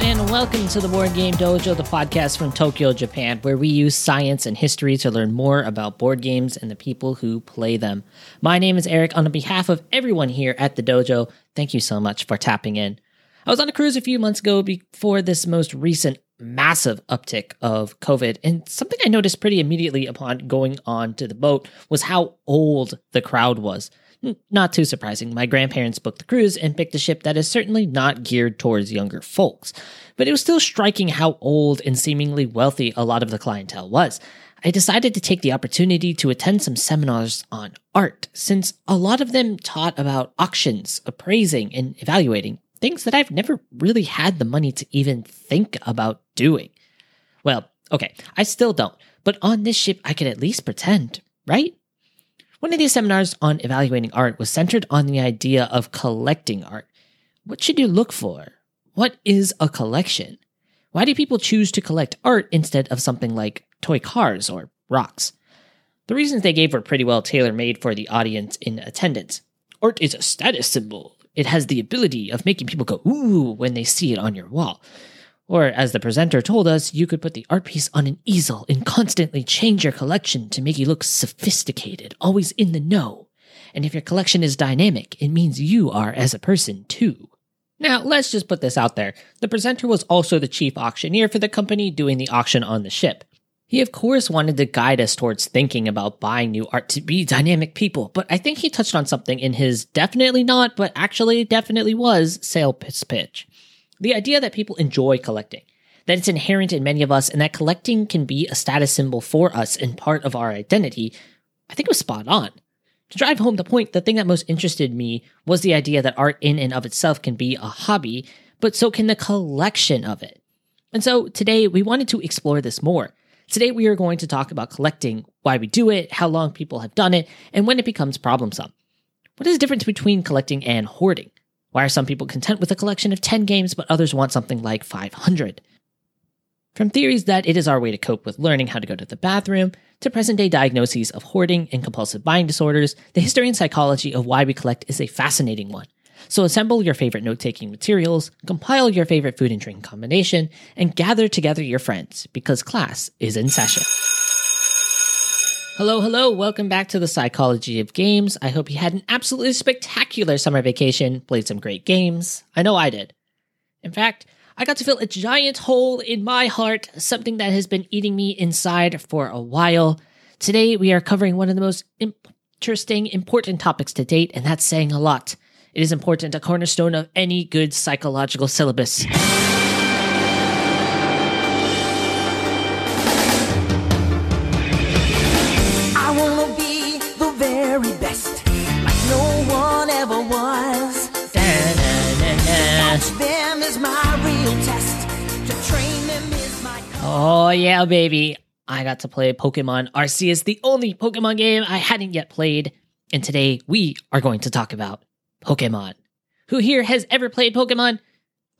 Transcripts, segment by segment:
And welcome to the Board Game Dojo, the podcast from Tokyo, Japan, where we use science and history to learn more about board games and the people who play them. My name is Eric. On behalf of everyone here at the dojo, thank you so much for tapping in. I was on a cruise a few months ago before this most recent massive uptick of COVID, and something I noticed pretty immediately upon going on to the boat was how old the crowd was. Hmm, not too surprising. My grandparents booked the cruise and picked a ship that is certainly not geared towards younger folks. But it was still striking how old and seemingly wealthy a lot of the clientele was. I decided to take the opportunity to attend some seminars on art, since a lot of them taught about auctions, appraising, and evaluating, things that I've never really had the money to even think about doing. Well, okay, I still don't, but on this ship I could at least pretend, right? One of these seminars on evaluating art was centered on the idea of collecting art. What should you look for? What is a collection? Why do people choose to collect art instead of something like toy cars or rocks? The reasons they gave were pretty well tailor made for the audience in attendance. Art is a status symbol. It has the ability of making people go ooh when they see it on your wall. Or, as the presenter told us, you could put the art piece on an easel and constantly change your collection to make you look sophisticated, always in the know. And if your collection is dynamic, it means you are as a person too. Now, let's just put this out there. The presenter was also the chief auctioneer for the company doing the auction on the ship. He, of course, wanted to guide us towards thinking about buying new art to be dynamic people, but I think he touched on something in his definitely not, but actually definitely was sale pitch. The idea that people enjoy collecting, that it's inherent in many of us, and that collecting can be a status symbol for us and part of our identity, I think was spot on. To drive home the point, the thing that most interested me was the idea that art in and of itself can be a hobby, but so can the collection of it. And so today we wanted to explore this more. Today we are going to talk about collecting, why we do it, how long people have done it, and when it becomes problem problemsome. What is the difference between collecting and hoarding? Why are some people content with a collection of 10 games, but others want something like 500? From theories that it is our way to cope with learning how to go to the bathroom, to present day diagnoses of hoarding and compulsive buying disorders, the history and psychology of why we collect is a fascinating one. So assemble your favorite note taking materials, compile your favorite food and drink combination, and gather together your friends because class is in session. Hello, hello. Welcome back to the Psychology of Games. I hope you had an absolutely spectacular summer vacation, played some great games. I know I did. In fact, I got to fill a giant hole in my heart, something that has been eating me inside for a while. Today, we are covering one of the most interesting, important topics to date, and that's saying a lot. It is important, a cornerstone of any good psychological syllabus. Oh, yeah, baby. I got to play Pokemon Arceus, the only Pokemon game I hadn't yet played. And today we are going to talk about Pokemon. Who here has ever played Pokemon?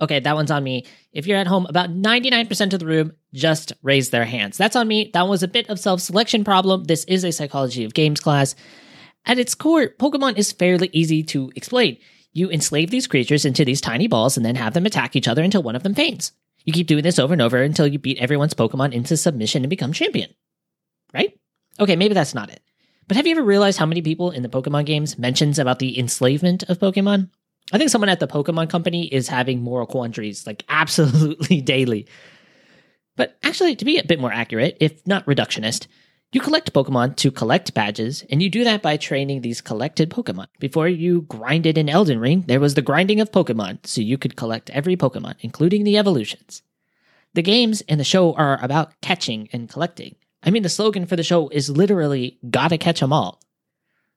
Okay, that one's on me. If you're at home, about 99% of the room just raised their hands. That's on me. That was a bit of self selection problem. This is a psychology of games class. At its core, Pokemon is fairly easy to explain. You enslave these creatures into these tiny balls and then have them attack each other until one of them faints. You keep doing this over and over until you beat everyone's Pokemon into submission and become champion. Right? Okay, maybe that's not it. But have you ever realized how many people in the Pokemon games mentions about the enslavement of Pokemon? I think someone at the Pokemon company is having moral quandaries like absolutely daily. But actually, to be a bit more accurate, if not reductionist, you collect Pokemon to collect badges, and you do that by training these collected Pokemon. Before you grinded in Elden Ring, there was the grinding of Pokemon, so you could collect every Pokemon, including the evolutions. The games and the show are about catching and collecting. I mean, the slogan for the show is literally, gotta catch 'em all.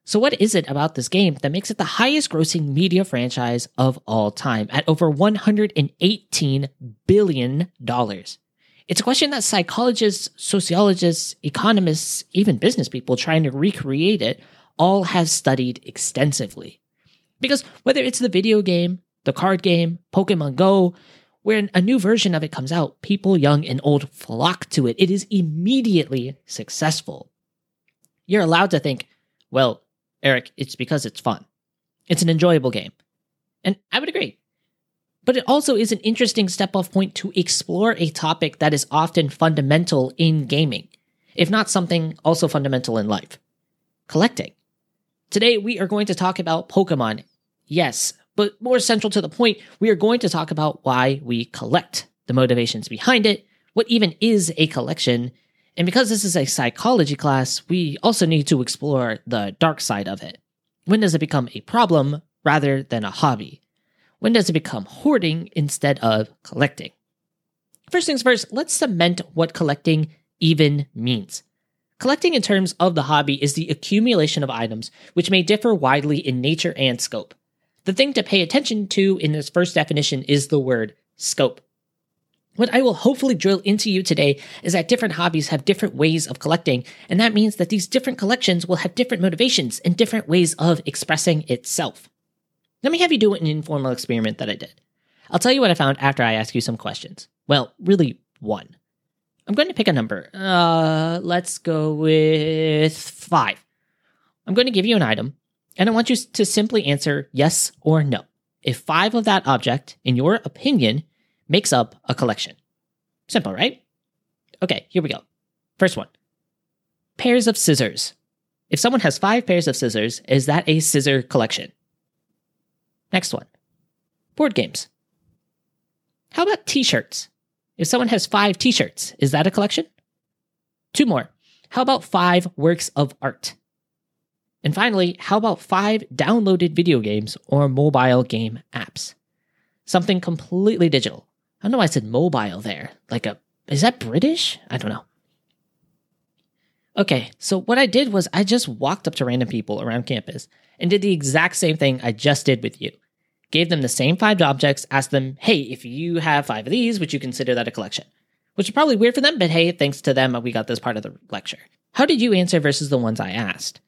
So, what is it about this game that makes it the highest grossing media franchise of all time at over $118 billion? It's a question that psychologists, sociologists, economists, even business people trying to recreate it all have studied extensively. Because whether it's the video game, the card game, Pokemon Go, when a new version of it comes out, people young and old flock to it. It is immediately successful. You're allowed to think, well, Eric, it's because it's fun. It's an enjoyable game. And I would agree. But it also is an interesting step off point to explore a topic that is often fundamental in gaming, if not something also fundamental in life collecting. Today, we are going to talk about Pokemon. Yes, but more central to the point, we are going to talk about why we collect, the motivations behind it, what even is a collection, and because this is a psychology class, we also need to explore the dark side of it. When does it become a problem rather than a hobby? When does it become hoarding instead of collecting? First things first, let's cement what collecting even means. Collecting in terms of the hobby is the accumulation of items, which may differ widely in nature and scope. The thing to pay attention to in this first definition is the word scope. What I will hopefully drill into you today is that different hobbies have different ways of collecting, and that means that these different collections will have different motivations and different ways of expressing itself. Let me have you do an informal experiment that I did. I'll tell you what I found after I ask you some questions. Well, really, one. I'm going to pick a number. Uh, let's go with five. I'm going to give you an item, and I want you to simply answer yes or no. If five of that object, in your opinion, makes up a collection. Simple, right? Okay, here we go. First one pairs of scissors. If someone has five pairs of scissors, is that a scissor collection? Next one board games. How about t shirts? If someone has five t shirts, is that a collection? Two more. How about five works of art? And finally, how about five downloaded video games or mobile game apps? Something completely digital. I don't know why I said mobile there. Like a, is that British? I don't know. Okay, so what I did was I just walked up to random people around campus and did the exact same thing I just did with you. Gave them the same five objects, asked them, hey, if you have five of these, would you consider that a collection? Which is probably weird for them, but hey, thanks to them, uh, we got this part of the lecture. How did you answer versus the ones I asked?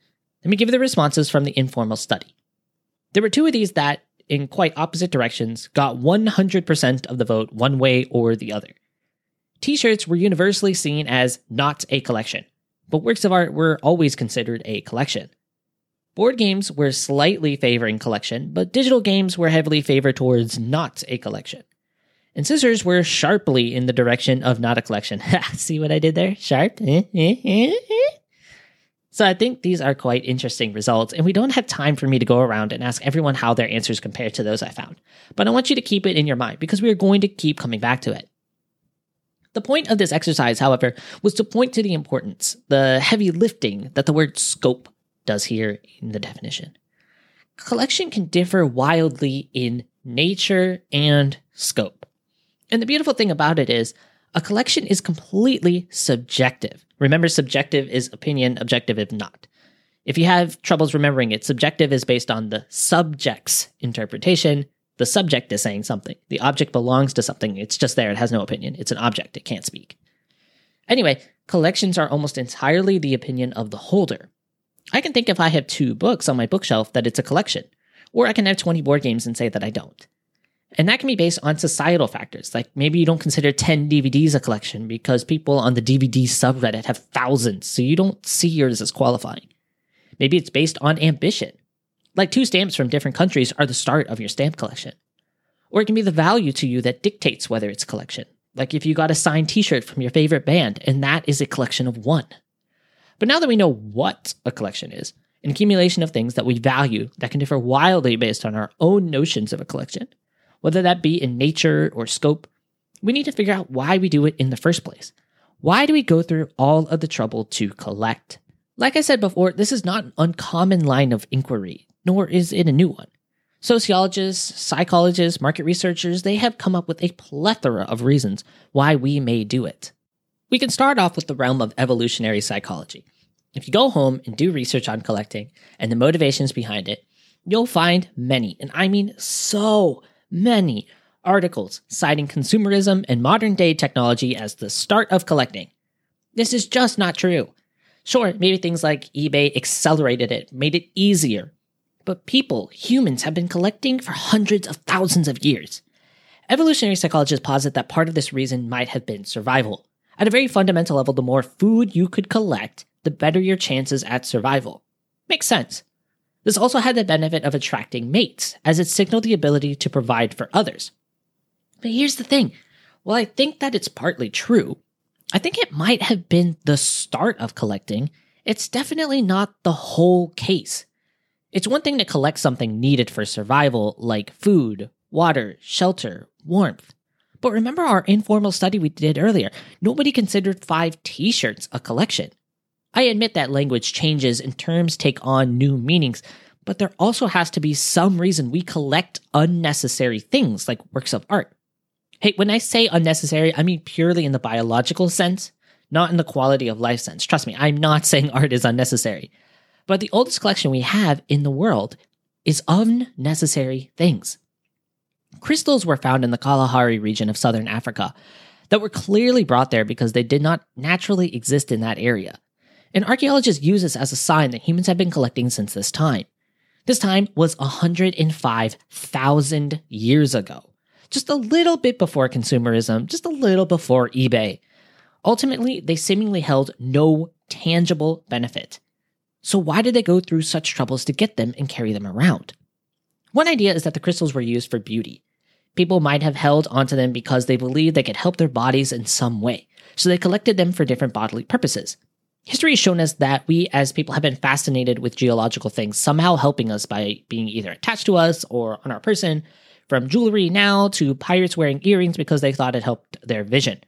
Let me give you the responses from the informal study. There were two of these that in quite opposite directions got 100% of the vote one way or the other. T shirts were universally seen as not a collection, but works of art were always considered a collection. Board games were slightly favoring collection, but digital games were heavily favored towards not a collection. And scissors were sharply in the direction of not a collection. See what I did there? Sharp? Eh, eh, eh, so I think these are quite interesting results, and we don't have time for me to go around and ask everyone how their answers compare to those I found. But I want you to keep it in your mind because we are going to keep coming back to it. The point of this exercise, however, was to point to the importance, the heavy lifting that the word scope does here in the definition. Collection can differ wildly in nature and scope. And the beautiful thing about it is a collection is completely subjective. Remember, subjective is opinion, objective is not. If you have troubles remembering it, subjective is based on the subject's interpretation. The subject is saying something. The object belongs to something. It's just there. It has no opinion. It's an object. It can't speak. Anyway, collections are almost entirely the opinion of the holder. I can think if I have two books on my bookshelf that it's a collection, or I can have 20 board games and say that I don't. And that can be based on societal factors. Like maybe you don't consider 10 DVDs a collection because people on the DVD subreddit have thousands, so you don't see yours as qualifying. Maybe it's based on ambition. Like two stamps from different countries are the start of your stamp collection. Or it can be the value to you that dictates whether it's a collection. Like if you got a signed t shirt from your favorite band, and that is a collection of one. But now that we know what a collection is, an accumulation of things that we value that can differ wildly based on our own notions of a collection, whether that be in nature or scope, we need to figure out why we do it in the first place. Why do we go through all of the trouble to collect? Like I said before, this is not an uncommon line of inquiry, nor is it a new one. Sociologists, psychologists, market researchers, they have come up with a plethora of reasons why we may do it. We can start off with the realm of evolutionary psychology. If you go home and do research on collecting and the motivations behind it, you'll find many, and I mean so many articles citing consumerism and modern day technology as the start of collecting. This is just not true. Sure, maybe things like eBay accelerated it, made it easier. But people, humans, have been collecting for hundreds of thousands of years. Evolutionary psychologists posit that part of this reason might have been survival. At a very fundamental level, the more food you could collect, the better your chances at survival. Makes sense. This also had the benefit of attracting mates, as it signaled the ability to provide for others. But here's the thing. While I think that it's partly true, I think it might have been the start of collecting. It's definitely not the whole case. It's one thing to collect something needed for survival, like food, water, shelter, warmth. But remember our informal study we did earlier? Nobody considered five t shirts a collection. I admit that language changes and terms take on new meanings, but there also has to be some reason we collect unnecessary things like works of art. Hey, when I say unnecessary, I mean purely in the biological sense, not in the quality of life sense. Trust me, I'm not saying art is unnecessary. But the oldest collection we have in the world is unnecessary things. Crystals were found in the Kalahari region of southern Africa that were clearly brought there because they did not naturally exist in that area. And archaeologists use this as a sign that humans have been collecting since this time. This time was 105,000 years ago, just a little bit before consumerism, just a little before eBay. Ultimately, they seemingly held no tangible benefit. So, why did they go through such troubles to get them and carry them around? One idea is that the crystals were used for beauty. People might have held onto them because they believed they could help their bodies in some way, so they collected them for different bodily purposes. History has shown us that we as people have been fascinated with geological things, somehow helping us by being either attached to us or on our person, from jewelry now to pirates wearing earrings because they thought it helped their vision.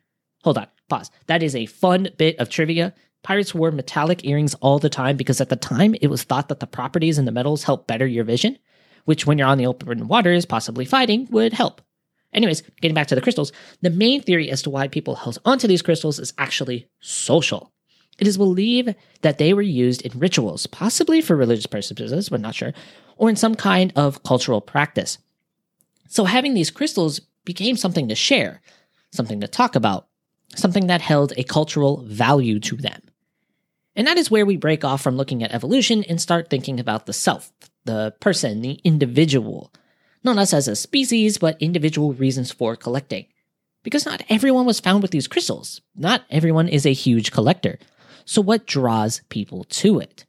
Hold on, pause. That is a fun bit of trivia. Pirates wore metallic earrings all the time because at the time it was thought that the properties in the metals help better your vision which when you're on the open waters, possibly fighting, would help. Anyways, getting back to the crystals, the main theory as to why people held onto these crystals is actually social. It is believed that they were used in rituals, possibly for religious purposes, but not sure, or in some kind of cultural practice. So having these crystals became something to share, something to talk about, something that held a cultural value to them. And that is where we break off from looking at evolution and start thinking about the self, the person, the individual. Not us as a species, but individual reasons for collecting. Because not everyone was found with these crystals. Not everyone is a huge collector. So, what draws people to it?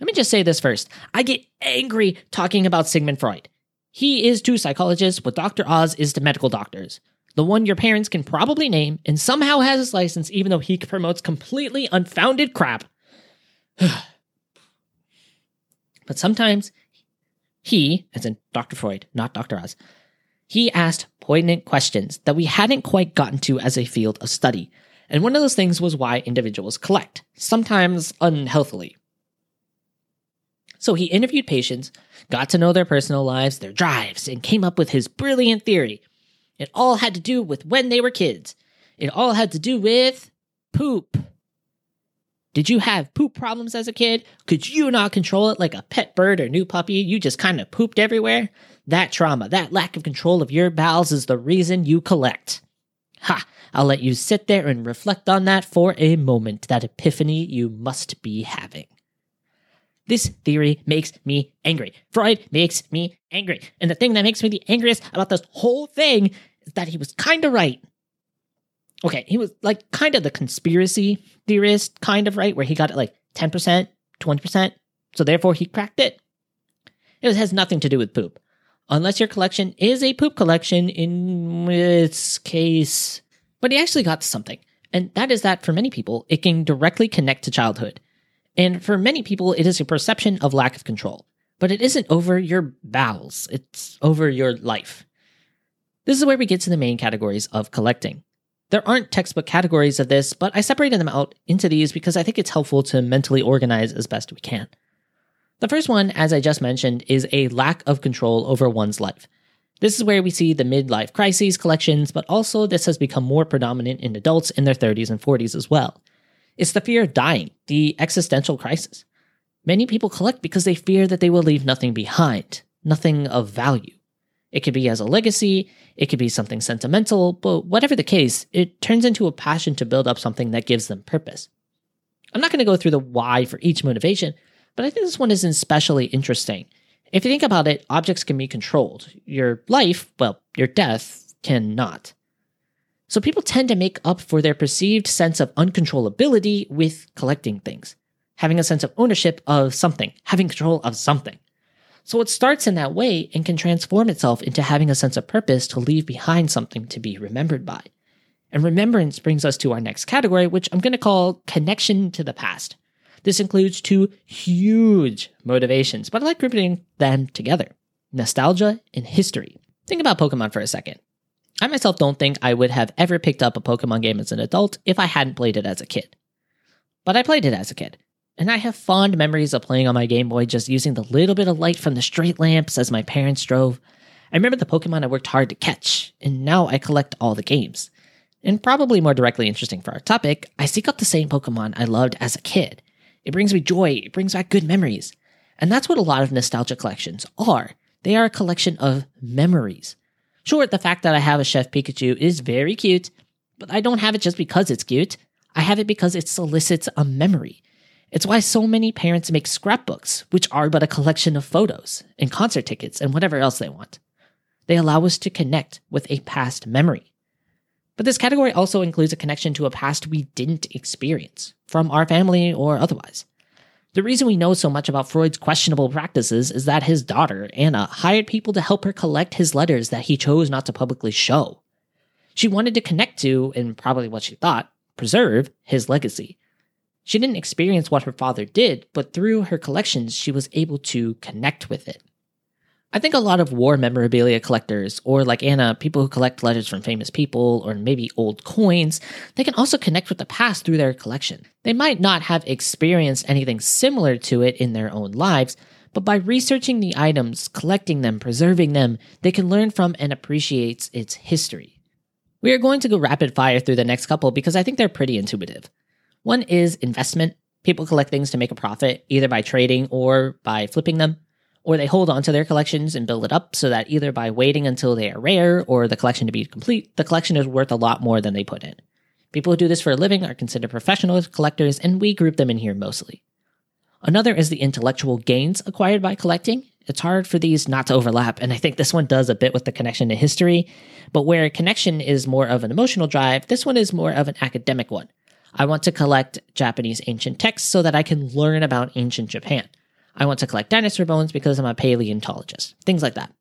Let me just say this first. I get angry talking about Sigmund Freud. He is to psychologists what Dr. Oz is to medical doctors. The one your parents can probably name and somehow has his license even though he promotes completely unfounded crap. But sometimes he, as in Dr. Freud, not Dr. Oz, he asked poignant questions that we hadn't quite gotten to as a field of study. And one of those things was why individuals collect, sometimes unhealthily. So he interviewed patients, got to know their personal lives, their drives, and came up with his brilliant theory. It all had to do with when they were kids. It all had to do with poop. Did you have poop problems as a kid? Could you not control it like a pet bird or new puppy? You just kind of pooped everywhere? That trauma, that lack of control of your bowels is the reason you collect. Ha! I'll let you sit there and reflect on that for a moment, that epiphany you must be having. This theory makes me angry. Freud makes me angry. And the thing that makes me the angriest about this whole thing is that he was kind of right okay, he was like kind of the conspiracy theorist kind of right, where he got it like 10%, 20%. So therefore he cracked it. It has nothing to do with poop. Unless your collection is a poop collection, in its case. But he actually got to something. And that is that for many people, it can directly connect to childhood. And for many people, it is a perception of lack of control. But it isn't over your bowels, it's over your life. This is where we get to the main categories of collecting. There aren't textbook categories of this, but I separated them out into these because I think it's helpful to mentally organize as best we can. The first one, as I just mentioned, is a lack of control over one's life. This is where we see the midlife crises collections, but also this has become more predominant in adults in their 30s and 40s as well. It's the fear of dying, the existential crisis. Many people collect because they fear that they will leave nothing behind, nothing of value. It could be as a legacy, it could be something sentimental, but whatever the case, it turns into a passion to build up something that gives them purpose. I'm not going to go through the why for each motivation, but I think this one is especially interesting. If you think about it, objects can be controlled. Your life, well, your death, cannot. So people tend to make up for their perceived sense of uncontrollability with collecting things, having a sense of ownership of something, having control of something. So it starts in that way and can transform itself into having a sense of purpose to leave behind something to be remembered by. And remembrance brings us to our next category, which I'm going to call connection to the past. This includes two huge motivations, but I like grouping them together nostalgia and history. Think about Pokemon for a second. I myself don't think I would have ever picked up a Pokemon game as an adult if I hadn't played it as a kid. But I played it as a kid, and I have fond memories of playing on my Game Boy just using the little bit of light from the street lamps as my parents drove. I remember the Pokemon I worked hard to catch, and now I collect all the games. And probably more directly interesting for our topic, I seek out the same Pokemon I loved as a kid. It brings me joy, it brings back good memories. And that's what a lot of nostalgia collections are. They are a collection of memories. Sure, the fact that I have a Chef Pikachu is very cute, but I don't have it just because it's cute. I have it because it solicits a memory. It's why so many parents make scrapbooks, which are but a collection of photos and concert tickets and whatever else they want. They allow us to connect with a past memory. But this category also includes a connection to a past we didn't experience, from our family or otherwise. The reason we know so much about Freud's questionable practices is that his daughter, Anna, hired people to help her collect his letters that he chose not to publicly show. She wanted to connect to, and probably what she thought, preserve his legacy. She didn't experience what her father did, but through her collections, she was able to connect with it. I think a lot of war memorabilia collectors, or like Anna, people who collect letters from famous people, or maybe old coins, they can also connect with the past through their collection. They might not have experienced anything similar to it in their own lives, but by researching the items, collecting them, preserving them, they can learn from and appreciate its history. We are going to go rapid fire through the next couple because I think they're pretty intuitive. One is investment. People collect things to make a profit, either by trading or by flipping them, or they hold on to their collections and build it up so that either by waiting until they are rare or the collection to be complete, the collection is worth a lot more than they put in. People who do this for a living are considered professional collectors, and we group them in here mostly. Another is the intellectual gains acquired by collecting. It's hard for these not to overlap, and I think this one does a bit with the connection to history. But where connection is more of an emotional drive, this one is more of an academic one. I want to collect Japanese ancient texts so that I can learn about ancient Japan. I want to collect dinosaur bones because I'm a paleontologist. Things like that.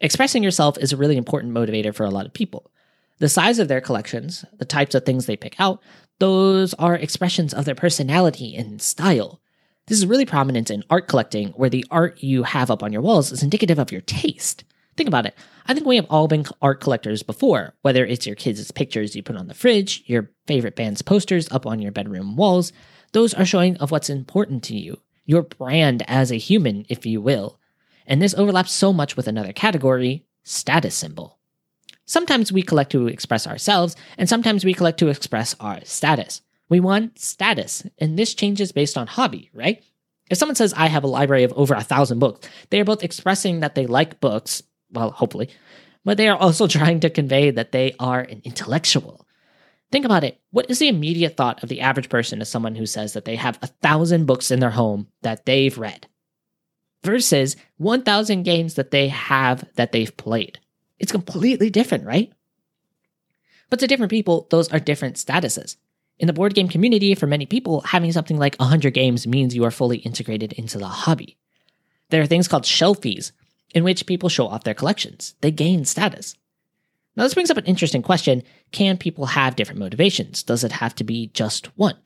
Expressing yourself is a really important motivator for a lot of people. The size of their collections, the types of things they pick out, those are expressions of their personality and style. This is really prominent in art collecting, where the art you have up on your walls is indicative of your taste. Think about it. I think we have all been art collectors before, whether it's your kids' pictures you put on the fridge, your favorite band's posters up on your bedroom walls. Those are showing of what's important to you, your brand as a human, if you will. And this overlaps so much with another category status symbol. Sometimes we collect to express ourselves, and sometimes we collect to express our status. We want status, and this changes based on hobby, right? If someone says, I have a library of over a thousand books, they are both expressing that they like books, well, hopefully, but they are also trying to convey that they are an intellectual. Think about it. What is the immediate thought of the average person as someone who says that they have a thousand books in their home that they've read versus 1,000 games that they have that they've played? It's completely different, right? But to different people, those are different statuses. In the board game community, for many people, having something like 100 games means you are fully integrated into the hobby. There are things called shelfies, in which people show off their collections. They gain status. Now, this brings up an interesting question Can people have different motivations? Does it have to be just one?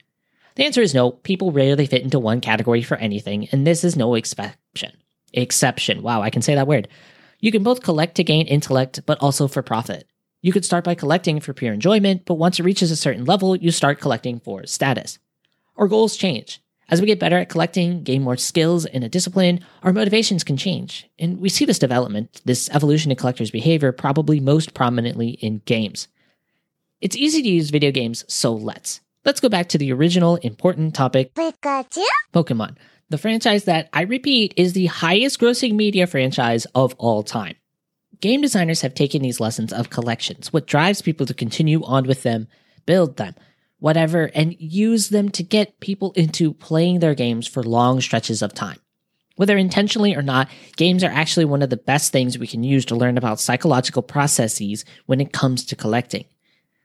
The answer is no. People rarely fit into one category for anything, and this is no exception. Exception. Wow, I can say that word. You can both collect to gain intellect, but also for profit. You could start by collecting for pure enjoyment, but once it reaches a certain level, you start collecting for status. Our goals change. As we get better at collecting, gain more skills in a discipline, our motivations can change. And we see this development, this evolution in collectors' behavior, probably most prominently in games. It's easy to use video games, so let's. Let's go back to the original important topic Pikachu? Pokemon, the franchise that, I repeat, is the highest grossing media franchise of all time. Game designers have taken these lessons of collections, what drives people to continue on with them, build them, whatever, and use them to get people into playing their games for long stretches of time. Whether intentionally or not, games are actually one of the best things we can use to learn about psychological processes when it comes to collecting.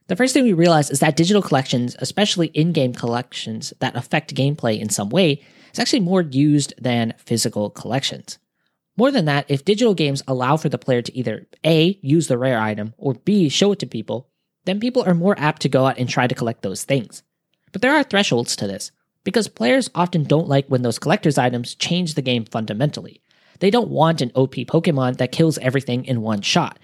The first thing we realize is that digital collections, especially in game collections that affect gameplay in some way, is actually more used than physical collections. More than that, if digital games allow for the player to either A, use the rare item, or B, show it to people, then people are more apt to go out and try to collect those things. But there are thresholds to this, because players often don't like when those collector's items change the game fundamentally. They don't want an OP Pokemon that kills everything in one shot.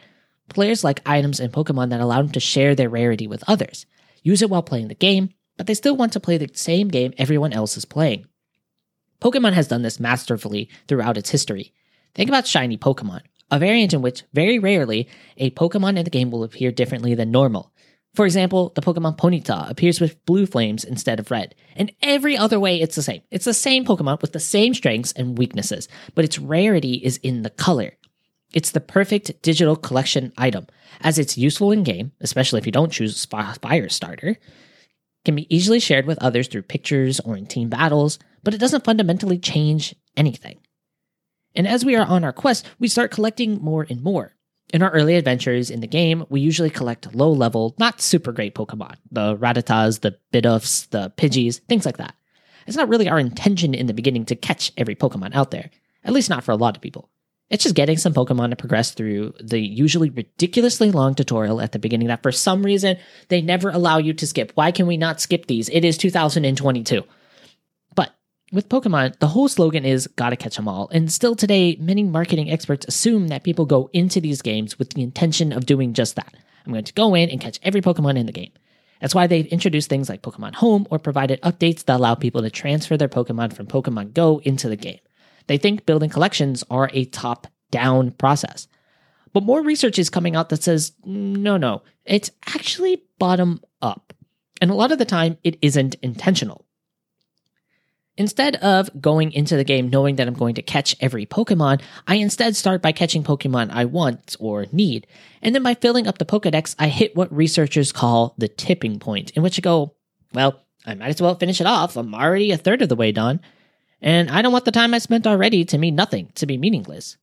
Players like items and Pokemon that allow them to share their rarity with others, use it while playing the game, but they still want to play the same game everyone else is playing. Pokemon has done this masterfully throughout its history. Think about shiny Pokemon, a variant in which, very rarely, a Pokemon in the game will appear differently than normal. For example, the Pokemon Ponyta appears with blue flames instead of red. And every other way, it's the same. It's the same Pokemon with the same strengths and weaknesses, but its rarity is in the color. It's the perfect digital collection item, as it's useful in game, especially if you don't choose Fire Starter, can be easily shared with others through pictures or in team battles, but it doesn't fundamentally change anything. And as we are on our quest, we start collecting more and more. In our early adventures in the game, we usually collect low level, not super great Pokemon the Rattatas, the Bidoofs, the Pidgeys, things like that. It's not really our intention in the beginning to catch every Pokemon out there, at least not for a lot of people. It's just getting some Pokemon to progress through the usually ridiculously long tutorial at the beginning that for some reason they never allow you to skip. Why can we not skip these? It is 2022. With Pokemon, the whole slogan is gotta catch 'em all, and still today, many marketing experts assume that people go into these games with the intention of doing just that. I'm going to go in and catch every Pokemon in the game. That's why they've introduced things like Pokemon Home or provided updates that allow people to transfer their Pokemon from Pokemon Go into the game. They think building collections are a top down process. But more research is coming out that says, no, no, it's actually bottom up. And a lot of the time, it isn't intentional. Instead of going into the game knowing that I'm going to catch every Pokemon, I instead start by catching Pokemon I want or need. And then by filling up the Pokedex, I hit what researchers call the tipping point, in which I go, well, I might as well finish it off. I'm already a third of the way done. And I don't want the time I spent already to mean nothing, to be meaningless.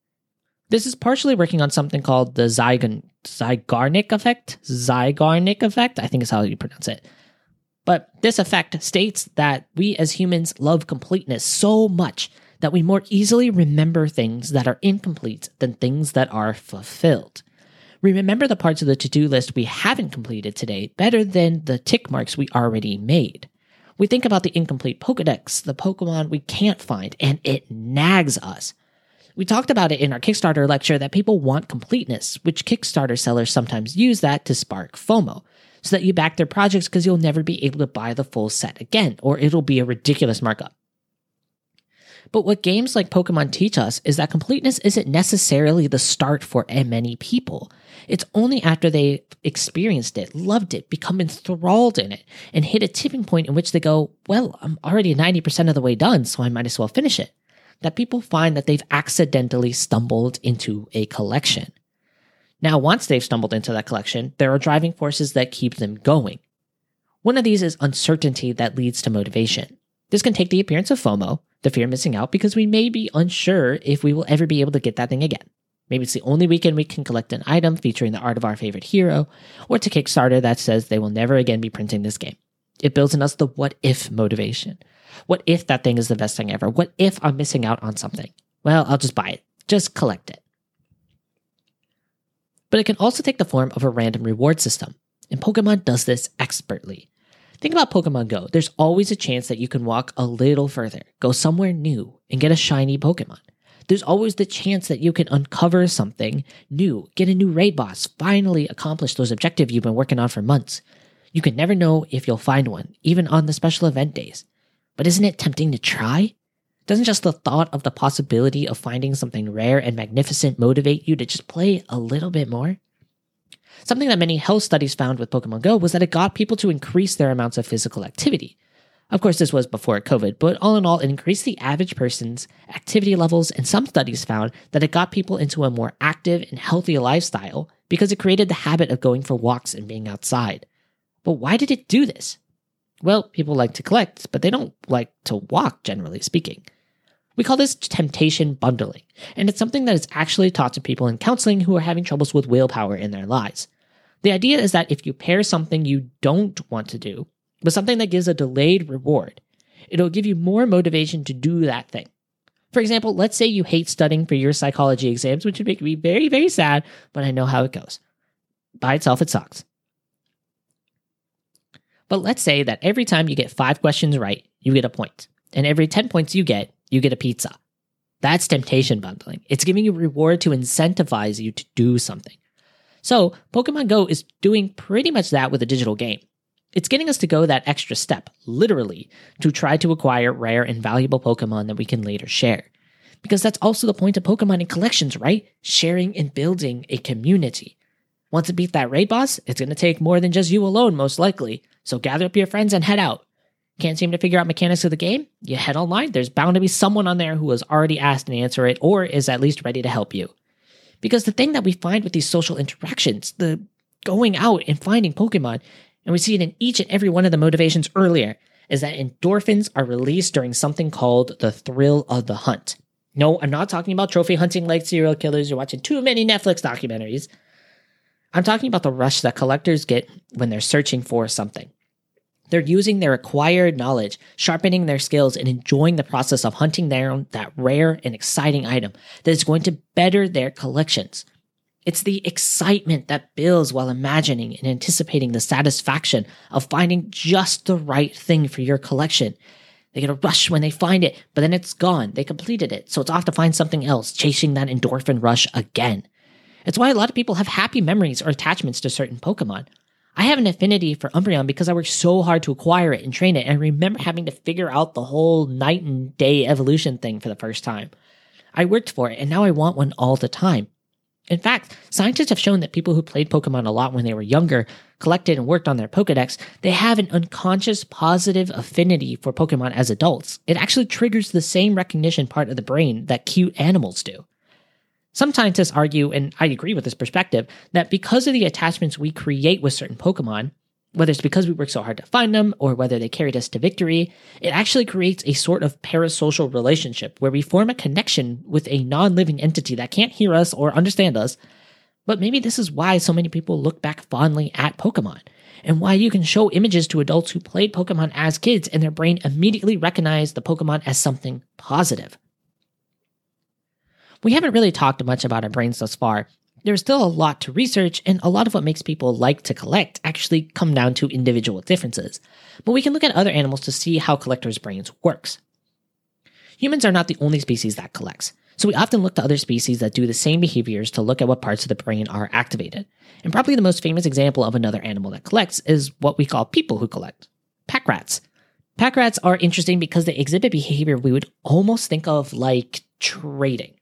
This is partially working on something called the Zygon, Zeigarnik effect. Zeigarnik effect, I think is how you pronounce it. But this effect states that we as humans love completeness so much that we more easily remember things that are incomplete than things that are fulfilled. We remember the parts of the to do list we haven't completed today better than the tick marks we already made. We think about the incomplete Pokedex, the Pokemon we can't find, and it nags us. We talked about it in our Kickstarter lecture that people want completeness, which Kickstarter sellers sometimes use that to spark FOMO so that you back their projects because you'll never be able to buy the full set again, or it'll be a ridiculous markup. But what games like Pokemon teach us is that completeness isn't necessarily the start for many people. It's only after they experienced it, loved it, become enthralled in it, and hit a tipping point in which they go, Well, I'm already 90% of the way done, so I might as well finish it, that people find that they've accidentally stumbled into a collection. Now, once they've stumbled into that collection, there are driving forces that keep them going. One of these is uncertainty that leads to motivation. This can take the appearance of FOMO, the fear of missing out, because we may be unsure if we will ever be able to get that thing again. Maybe it's the only weekend we can collect an item featuring the art of our favorite hero, or to Kickstarter that says they will never again be printing this game. It builds in us the what if motivation. What if that thing is the best thing ever? What if I'm missing out on something? Well, I'll just buy it. Just collect it but it can also take the form of a random reward system. And Pokemon does this expertly. Think about Pokemon Go. There's always a chance that you can walk a little further, go somewhere new, and get a shiny Pokemon. There's always the chance that you can uncover something new, get a new raid boss, finally accomplish those objectives you've been working on for months. You can never know if you'll find one, even on the special event days. But isn't it tempting to try? Doesn't just the thought of the possibility of finding something rare and magnificent motivate you to just play a little bit more? Something that many health studies found with Pokemon Go was that it got people to increase their amounts of physical activity. Of course, this was before COVID, but all in all, it increased the average person's activity levels, and some studies found that it got people into a more active and healthy lifestyle because it created the habit of going for walks and being outside. But why did it do this? Well, people like to collect, but they don't like to walk, generally speaking. We call this temptation bundling, and it's something that is actually taught to people in counseling who are having troubles with willpower in their lives. The idea is that if you pair something you don't want to do with something that gives a delayed reward, it'll give you more motivation to do that thing. For example, let's say you hate studying for your psychology exams, which would make me very, very sad, but I know how it goes. By itself, it sucks. But let's say that every time you get five questions right, you get a point. And every 10 points you get, you get a pizza. That's temptation bundling. It's giving you a reward to incentivize you to do something. So, Pokemon Go is doing pretty much that with a digital game. It's getting us to go that extra step, literally, to try to acquire rare and valuable Pokemon that we can later share. Because that's also the point of Pokemon in collections, right? Sharing and building a community. Once to beat that raid boss, it's going to take more than just you alone, most likely. So gather up your friends and head out. Can't seem to figure out mechanics of the game? You head online. There's bound to be someone on there who has already asked and answered it or is at least ready to help you. Because the thing that we find with these social interactions, the going out and finding Pokemon, and we see it in each and every one of the motivations earlier, is that endorphins are released during something called the thrill of the hunt. No, I'm not talking about trophy hunting like serial killers. You're watching too many Netflix documentaries. I'm talking about the rush that collectors get when they're searching for something. They're using their acquired knowledge, sharpening their skills, and enjoying the process of hunting down that rare and exciting item that is going to better their collections. It's the excitement that builds while imagining and anticipating the satisfaction of finding just the right thing for your collection. They get a rush when they find it, but then it's gone. They completed it, so it's off to find something else, chasing that endorphin rush again. It's why a lot of people have happy memories or attachments to certain Pokemon. I have an affinity for Umbreon because I worked so hard to acquire it and train it and remember having to figure out the whole night and day evolution thing for the first time. I worked for it and now I want one all the time. In fact, scientists have shown that people who played Pokemon a lot when they were younger, collected and worked on their Pokedex, they have an unconscious positive affinity for Pokemon as adults. It actually triggers the same recognition part of the brain that cute animals do. Some scientists argue, and I agree with this perspective, that because of the attachments we create with certain Pokemon, whether it's because we work so hard to find them or whether they carried us to victory, it actually creates a sort of parasocial relationship where we form a connection with a non living entity that can't hear us or understand us. But maybe this is why so many people look back fondly at Pokemon and why you can show images to adults who played Pokemon as kids and their brain immediately recognize the Pokemon as something positive. We haven't really talked much about our brains thus far. There's still a lot to research, and a lot of what makes people like to collect actually come down to individual differences. But we can look at other animals to see how collectors' brains works. Humans are not the only species that collects, so we often look to other species that do the same behaviors to look at what parts of the brain are activated. And probably the most famous example of another animal that collects is what we call people who collect pack rats. Pack rats are interesting because they exhibit behavior we would almost think of like trading.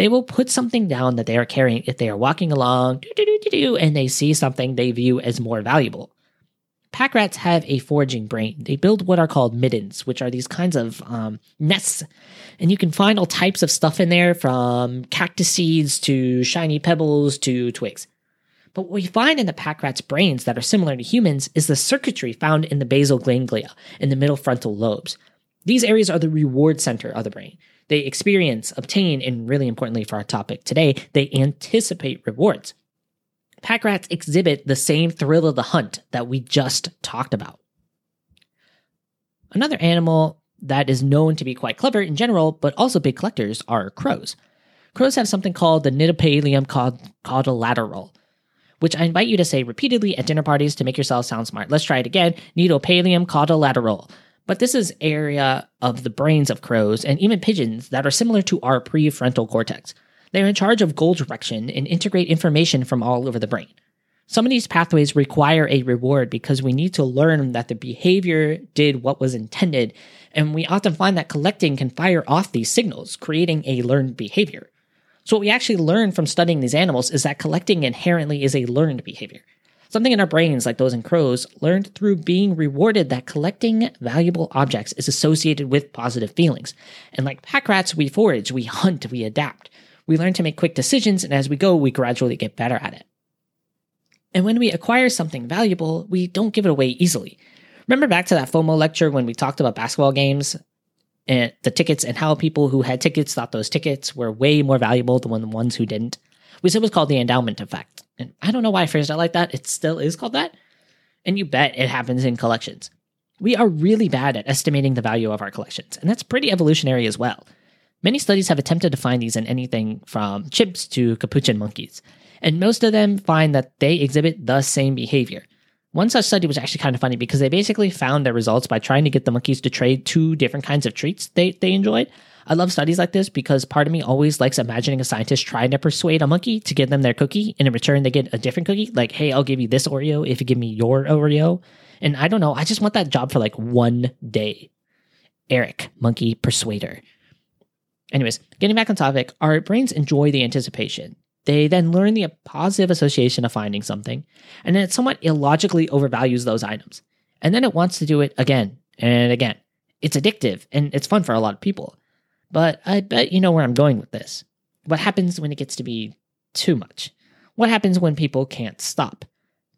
They will put something down that they are carrying if they are walking along and they see something they view as more valuable. Pack rats have a foraging brain. They build what are called middens, which are these kinds of um, nests. And you can find all types of stuff in there from cactus seeds to shiny pebbles to twigs. But what we find in the pack rat's brains that are similar to humans is the circuitry found in the basal ganglia in the middle frontal lobes. These areas are the reward center of the brain. They experience, obtain, and really importantly for our topic today, they anticipate rewards. Pack rats exhibit the same thrill of the hunt that we just talked about. Another animal that is known to be quite clever in general, but also big collectors, are crows. Crows have something called the Nidopallium caudolateral, which I invite you to say repeatedly at dinner parties to make yourself sound smart. Let's try it again. Nidopallium caudolateral. But this is area of the brains of crows and even pigeons that are similar to our prefrontal cortex. They're in charge of goal direction and integrate information from all over the brain. Some of these pathways require a reward because we need to learn that the behavior did what was intended, and we often find that collecting can fire off these signals, creating a learned behavior. So, what we actually learn from studying these animals is that collecting inherently is a learned behavior. Something in our brains, like those in crows, learned through being rewarded that collecting valuable objects is associated with positive feelings. And like pack rats, we forage, we hunt, we adapt. We learn to make quick decisions, and as we go, we gradually get better at it. And when we acquire something valuable, we don't give it away easily. Remember back to that FOMO lecture when we talked about basketball games and the tickets and how people who had tickets thought those tickets were way more valuable than the ones who didn't? We said it was called the endowment effect. And I don't know why I phrased it like that. It still is called that. And you bet it happens in collections. We are really bad at estimating the value of our collections, and that's pretty evolutionary as well. Many studies have attempted to find these in anything from chimps to capuchin monkeys, and most of them find that they exhibit the same behavior. One such study was actually kind of funny because they basically found their results by trying to get the monkeys to trade two different kinds of treats they, they enjoyed. I love studies like this because part of me always likes imagining a scientist trying to persuade a monkey to give them their cookie, and in return, they get a different cookie. Like, hey, I'll give you this Oreo if you give me your Oreo. And I don't know, I just want that job for like one day. Eric, monkey persuader. Anyways, getting back on topic, our brains enjoy the anticipation. They then learn the positive association of finding something, and then it somewhat illogically overvalues those items. And then it wants to do it again and again. It's addictive and it's fun for a lot of people. But I bet you know where I'm going with this. What happens when it gets to be too much? What happens when people can't stop?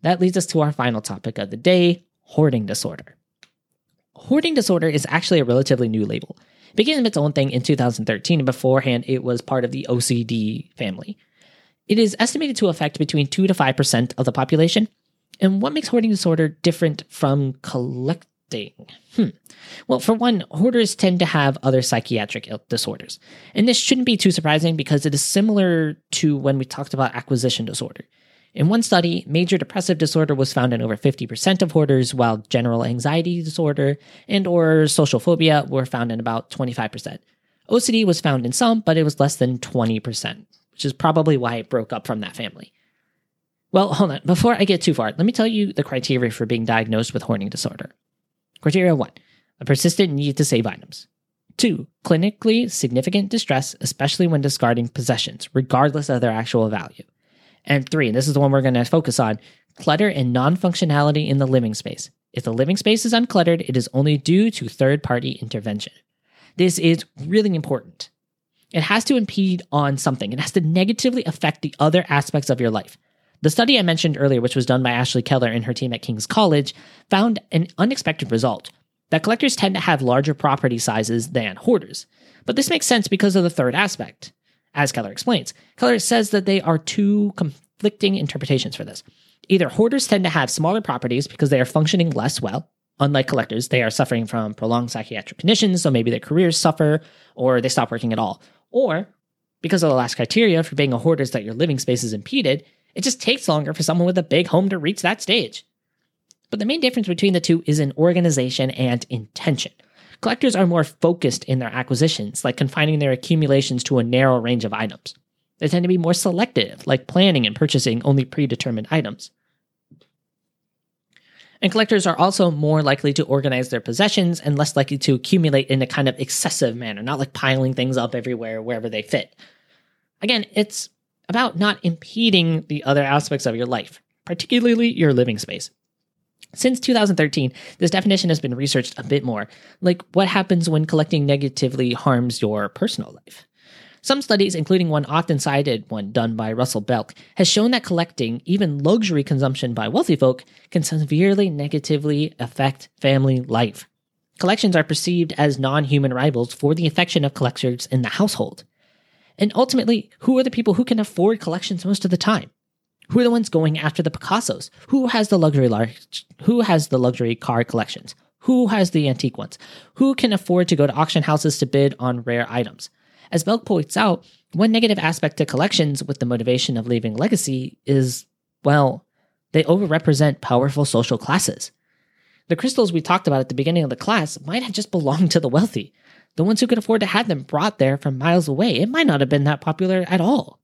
That leads us to our final topic of the day hoarding disorder. Hoarding disorder is actually a relatively new label. It began its own thing in 2013, and beforehand, it was part of the OCD family. It is estimated to affect between 2 to 5% of the population. And what makes hoarding disorder different from collecting? Hmm. Well, for one, hoarders tend to have other psychiatric disorders. And this shouldn't be too surprising because it is similar to when we talked about acquisition disorder. In one study, major depressive disorder was found in over 50% of hoarders, while general anxiety disorder and or social phobia were found in about 25%. OCD was found in some, but it was less than 20%, which is probably why it broke up from that family. Well, hold on. Before I get too far, let me tell you the criteria for being diagnosed with hoarding disorder. Criteria 1 a persistent need to save items. Two, clinically significant distress, especially when discarding possessions, regardless of their actual value. And three, and this is the one we're going to focus on clutter and non functionality in the living space. If the living space is uncluttered, it is only due to third party intervention. This is really important. It has to impede on something, it has to negatively affect the other aspects of your life. The study I mentioned earlier, which was done by Ashley Keller and her team at King's College, found an unexpected result that collectors tend to have larger property sizes than hoarders. But this makes sense because of the third aspect. As Keller explains, Keller says that they are two conflicting interpretations for this. Either hoarders tend to have smaller properties because they are functioning less well. Unlike collectors, they are suffering from prolonged psychiatric conditions, so maybe their careers suffer or they stop working at all. Or, because of the last criteria for being a hoarder is that your living space is impeded, it just takes longer for someone with a big home to reach that stage. But the main difference between the two is in organization and intention. Collectors are more focused in their acquisitions, like confining their accumulations to a narrow range of items. They tend to be more selective, like planning and purchasing only predetermined items. And collectors are also more likely to organize their possessions and less likely to accumulate in a kind of excessive manner, not like piling things up everywhere wherever they fit. Again, it's about not impeding the other aspects of your life, particularly your living space. Since 2013, this definition has been researched a bit more, like what happens when collecting negatively harms your personal life. Some studies, including one often cited one done by Russell Belk, has shown that collecting, even luxury consumption by wealthy folk, can severely negatively affect family life. Collections are perceived as non-human rivals for the affection of collectors in the household. And ultimately, who are the people who can afford collections most of the time? Who are the ones going after the Picassos? Who has the luxury large, who has the luxury car collections? Who has the antique ones? Who can afford to go to auction houses to bid on rare items? As Belk points out, one negative aspect to collections with the motivation of leaving legacy is, well, they overrepresent powerful social classes. The crystals we talked about at the beginning of the class might have just belonged to the wealthy, the ones who could afford to have them brought there from miles away. It might not have been that popular at all.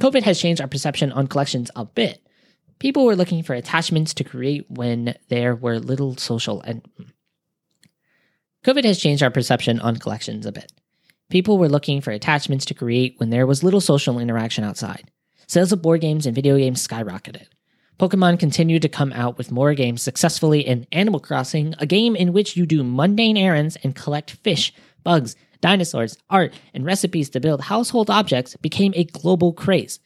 COVID has changed our perception on collections a bit. People were looking for attachments to create when there were little social and hmm. COVID has changed our perception on collections a bit. People were looking for attachments to create when there was little social interaction outside. Sales of board games and video games skyrocketed. Pokemon continued to come out with more games successfully in Animal Crossing, a game in which you do mundane errands and collect fish, bugs, dinosaurs, art, and recipes to build household objects became a global craze.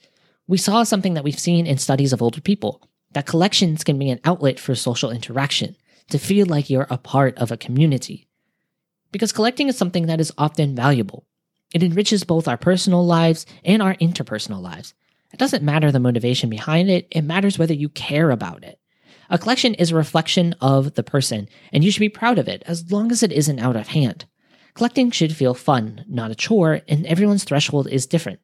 We saw something that we've seen in studies of older people that collections can be an outlet for social interaction, to feel like you're a part of a community. Because collecting is something that is often valuable. It enriches both our personal lives and our interpersonal lives. It doesn't matter the motivation behind it, it matters whether you care about it. A collection is a reflection of the person, and you should be proud of it as long as it isn't out of hand. Collecting should feel fun, not a chore, and everyone's threshold is different.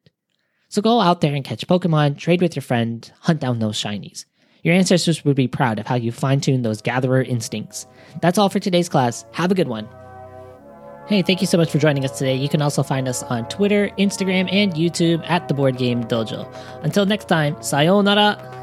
So go out there and catch Pokemon, trade with your friend, hunt down those shinies. Your ancestors would be proud of how you fine tuned those gatherer instincts. That's all for today's class. Have a good one. Hey, thank you so much for joining us today. You can also find us on Twitter, Instagram, and YouTube at the Board Game Dojo. Until next time, sayonara!